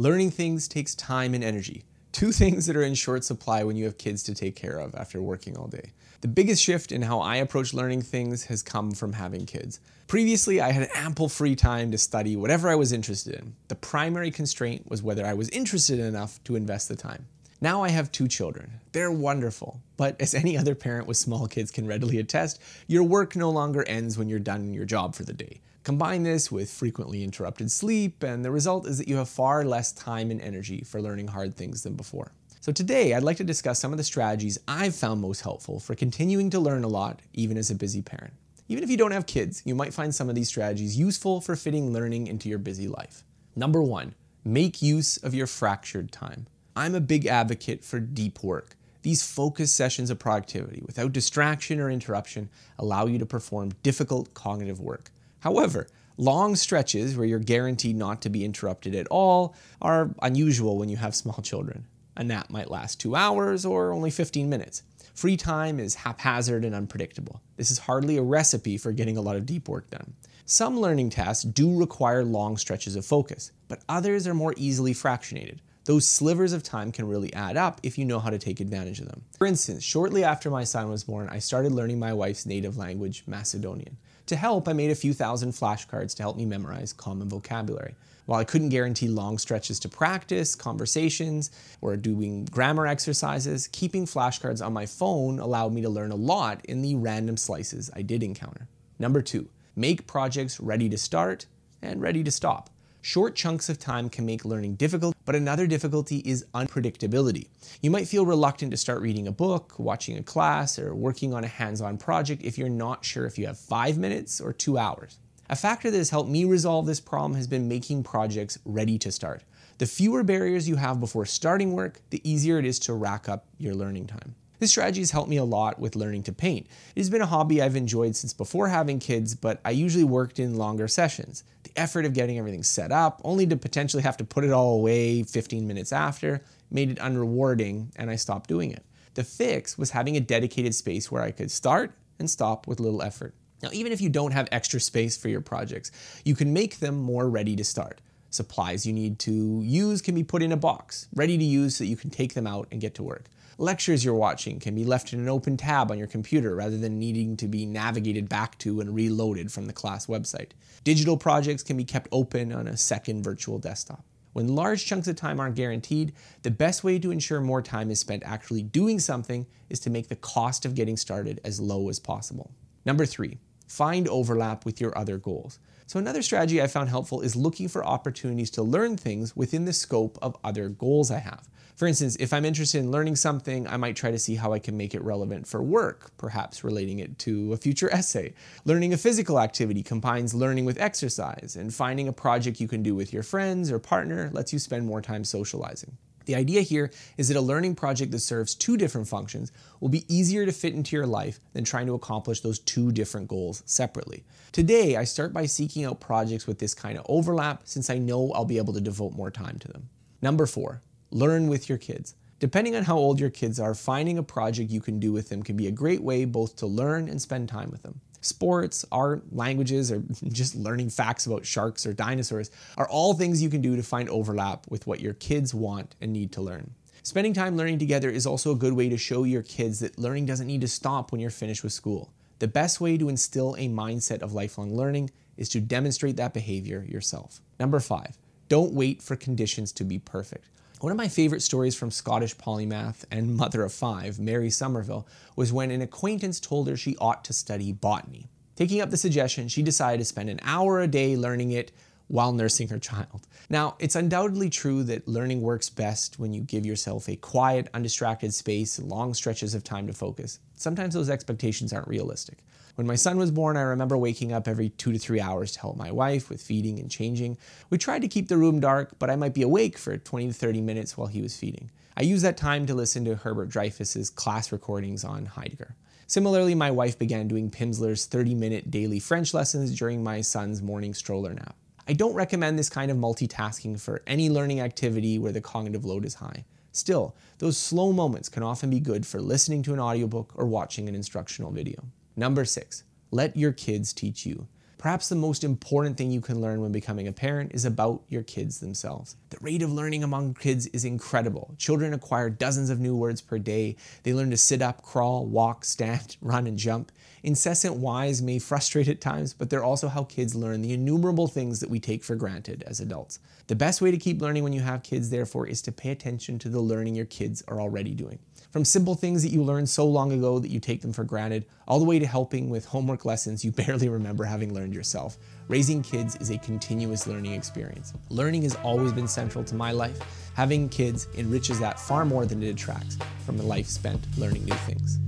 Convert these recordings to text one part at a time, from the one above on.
Learning things takes time and energy. Two things that are in short supply when you have kids to take care of after working all day. The biggest shift in how I approach learning things has come from having kids. Previously, I had ample free time to study whatever I was interested in. The primary constraint was whether I was interested enough to invest the time. Now I have two children. They're wonderful, but as any other parent with small kids can readily attest, your work no longer ends when you're done your job for the day. Combine this with frequently interrupted sleep, and the result is that you have far less time and energy for learning hard things than before. So today, I'd like to discuss some of the strategies I've found most helpful for continuing to learn a lot, even as a busy parent. Even if you don't have kids, you might find some of these strategies useful for fitting learning into your busy life. Number one, make use of your fractured time. I'm a big advocate for deep work. These focused sessions of productivity, without distraction or interruption, allow you to perform difficult cognitive work. However, long stretches where you're guaranteed not to be interrupted at all are unusual when you have small children. A nap might last two hours or only 15 minutes. Free time is haphazard and unpredictable. This is hardly a recipe for getting a lot of deep work done. Some learning tasks do require long stretches of focus, but others are more easily fractionated. Those slivers of time can really add up if you know how to take advantage of them. For instance, shortly after my son was born, I started learning my wife's native language, Macedonian. To help, I made a few thousand flashcards to help me memorize common vocabulary. While I couldn't guarantee long stretches to practice, conversations, or doing grammar exercises, keeping flashcards on my phone allowed me to learn a lot in the random slices I did encounter. Number two, make projects ready to start and ready to stop. Short chunks of time can make learning difficult, but another difficulty is unpredictability. You might feel reluctant to start reading a book, watching a class, or working on a hands on project if you're not sure if you have five minutes or two hours. A factor that has helped me resolve this problem has been making projects ready to start. The fewer barriers you have before starting work, the easier it is to rack up your learning time. This strategy has helped me a lot with learning to paint. It has been a hobby I've enjoyed since before having kids, but I usually worked in longer sessions. The effort of getting everything set up, only to potentially have to put it all away 15 minutes after, made it unrewarding and I stopped doing it. The fix was having a dedicated space where I could start and stop with little effort. Now, even if you don't have extra space for your projects, you can make them more ready to start. Supplies you need to use can be put in a box, ready to use so that you can take them out and get to work. Lectures you're watching can be left in an open tab on your computer rather than needing to be navigated back to and reloaded from the class website. Digital projects can be kept open on a second virtual desktop. When large chunks of time aren't guaranteed, the best way to ensure more time is spent actually doing something is to make the cost of getting started as low as possible. Number three, find overlap with your other goals. So, another strategy I found helpful is looking for opportunities to learn things within the scope of other goals I have. For instance, if I'm interested in learning something, I might try to see how I can make it relevant for work, perhaps relating it to a future essay. Learning a physical activity combines learning with exercise, and finding a project you can do with your friends or partner lets you spend more time socializing. The idea here is that a learning project that serves two different functions will be easier to fit into your life than trying to accomplish those two different goals separately. Today, I start by seeking out projects with this kind of overlap since I know I'll be able to devote more time to them. Number four, learn with your kids. Depending on how old your kids are, finding a project you can do with them can be a great way both to learn and spend time with them. Sports, art, languages, or just learning facts about sharks or dinosaurs are all things you can do to find overlap with what your kids want and need to learn. Spending time learning together is also a good way to show your kids that learning doesn't need to stop when you're finished with school. The best way to instill a mindset of lifelong learning is to demonstrate that behavior yourself. Number five, don't wait for conditions to be perfect. One of my favorite stories from Scottish polymath and mother of five, Mary Somerville, was when an acquaintance told her she ought to study botany. Taking up the suggestion, she decided to spend an hour a day learning it while nursing her child. Now, it's undoubtedly true that learning works best when you give yourself a quiet, undistracted space long stretches of time to focus. Sometimes those expectations aren't realistic. When my son was born, I remember waking up every two to three hours to help my wife with feeding and changing. We tried to keep the room dark, but I might be awake for 20 to 30 minutes while he was feeding. I used that time to listen to Hubert Dreyfus's class recordings on Heidegger. Similarly, my wife began doing Pimsleur's 30 minute daily French lessons during my son's morning stroller nap. I don't recommend this kind of multitasking for any learning activity where the cognitive load is high. Still, those slow moments can often be good for listening to an audiobook or watching an instructional video. Number six, let your kids teach you. Perhaps the most important thing you can learn when becoming a parent is about your kids themselves. The rate of learning among kids is incredible. Children acquire dozens of new words per day. They learn to sit up, crawl, walk, stand, run, and jump. Incessant whys may frustrate at times, but they're also how kids learn the innumerable things that we take for granted as adults. The best way to keep learning when you have kids, therefore, is to pay attention to the learning your kids are already doing. From simple things that you learned so long ago that you take them for granted, all the way to helping with homework lessons you barely remember having learned yourself. Raising kids is a continuous learning experience. Learning has always been central to my life. Having kids enriches that far more than it detracts from a life spent learning new things.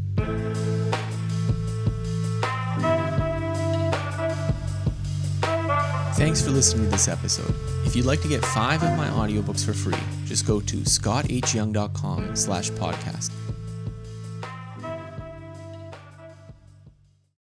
Thanks for listening to this episode. If you'd like to get five of my audiobooks for free, just go to scotthyoung.com slash podcast.